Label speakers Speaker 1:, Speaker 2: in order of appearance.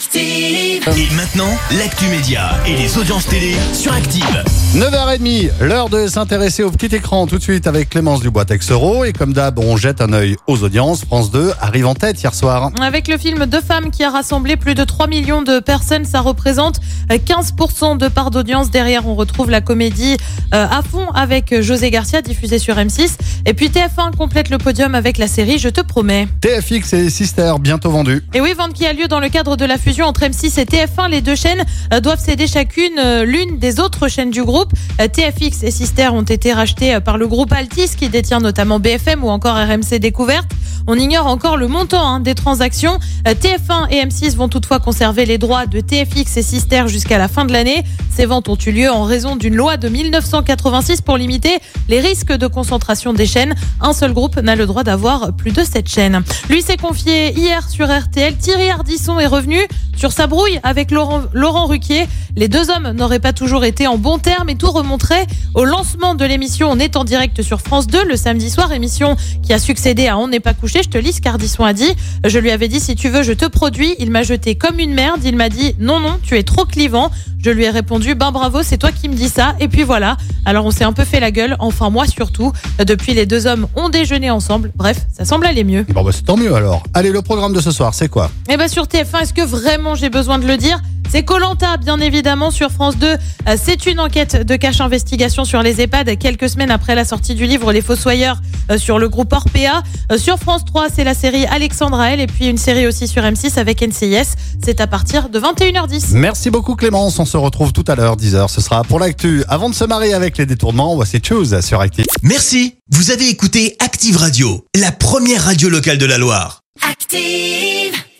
Speaker 1: Active.
Speaker 2: Et maintenant, l'actu média et les audiences télé sur Active.
Speaker 3: 9h30, l'heure de s'intéresser au petit écran tout de suite avec Clémence Dubois Texero. Et comme d'hab, on jette un œil aux audiences. France 2 arrive en tête hier soir.
Speaker 4: Avec le film Deux femmes qui a rassemblé plus de 3 millions de personnes, ça représente euh, 15% de part d'audience. Derrière, on retrouve la comédie euh, à fond avec José Garcia diffusée sur M6. Et puis TF1 complète le podium avec la série Je te promets.
Speaker 3: TFX et Sister bientôt vendus.
Speaker 4: Et oui, vente qui a lieu dans le cadre de la entre M6 et TF1. Les deux chaînes euh, doivent céder chacune euh, l'une des autres chaînes du groupe. Euh, TFX et Sister ont été rachetés euh, par le groupe Altis qui détient notamment BFM ou encore RMC Découverte. On ignore encore le montant hein, des transactions. Euh, TF1 et M6 vont toutefois conserver les droits de TFX et Sister jusqu'à la fin de l'année. Ces ventes ont eu lieu en raison d'une loi de 1986 pour limiter les risques de concentration des chaînes. Un seul groupe n'a le droit d'avoir plus de cette chaînes. Lui s'est confié hier sur RTL. Thierry Ardisson est revenu sur sa brouille avec Laurent, Ruquier. Les deux hommes n'auraient pas toujours été en bons termes et tout remonterait au lancement de l'émission On est en direct sur France 2 le samedi soir, émission qui a succédé à On n'est pas couché. Je te lis ce qu'Ardisson a dit. Je lui avais dit si tu veux, je te produis. Il m'a jeté comme une merde. Il m'a dit non, non, tu es trop clivant. Je lui ai répondu ben bravo, c'est toi qui me dis ça. Et puis voilà. Alors on s'est un peu fait la gueule. Enfin moi surtout. Depuis les deux hommes ont déjeuné ensemble. Bref, ça semble aller mieux.
Speaker 3: Bon, bah, c'est tant mieux alors. Allez, le programme de ce soir, c'est quoi?
Speaker 4: Eh ben sur TF1, est-ce que vraiment j'ai besoin de le dire? C'est Colanta, bien évidemment, sur France 2. Euh, C'est une enquête de cache investigation sur les EHPAD quelques semaines après la sortie du livre Les Fossoyeurs euh, sur le groupe Orpea. Euh, Sur France 3, c'est la série Alexandra L et puis une série aussi sur M6 avec NCIS. C'est à partir de 21h10.
Speaker 3: Merci beaucoup Clémence. On se retrouve tout à l'heure, 10h. Ce sera pour l'actu. Avant de se marier avec les détournements, voici Choose sur Active.
Speaker 2: Merci, vous avez écouté Active Radio, la première radio locale de la Loire.
Speaker 1: Active.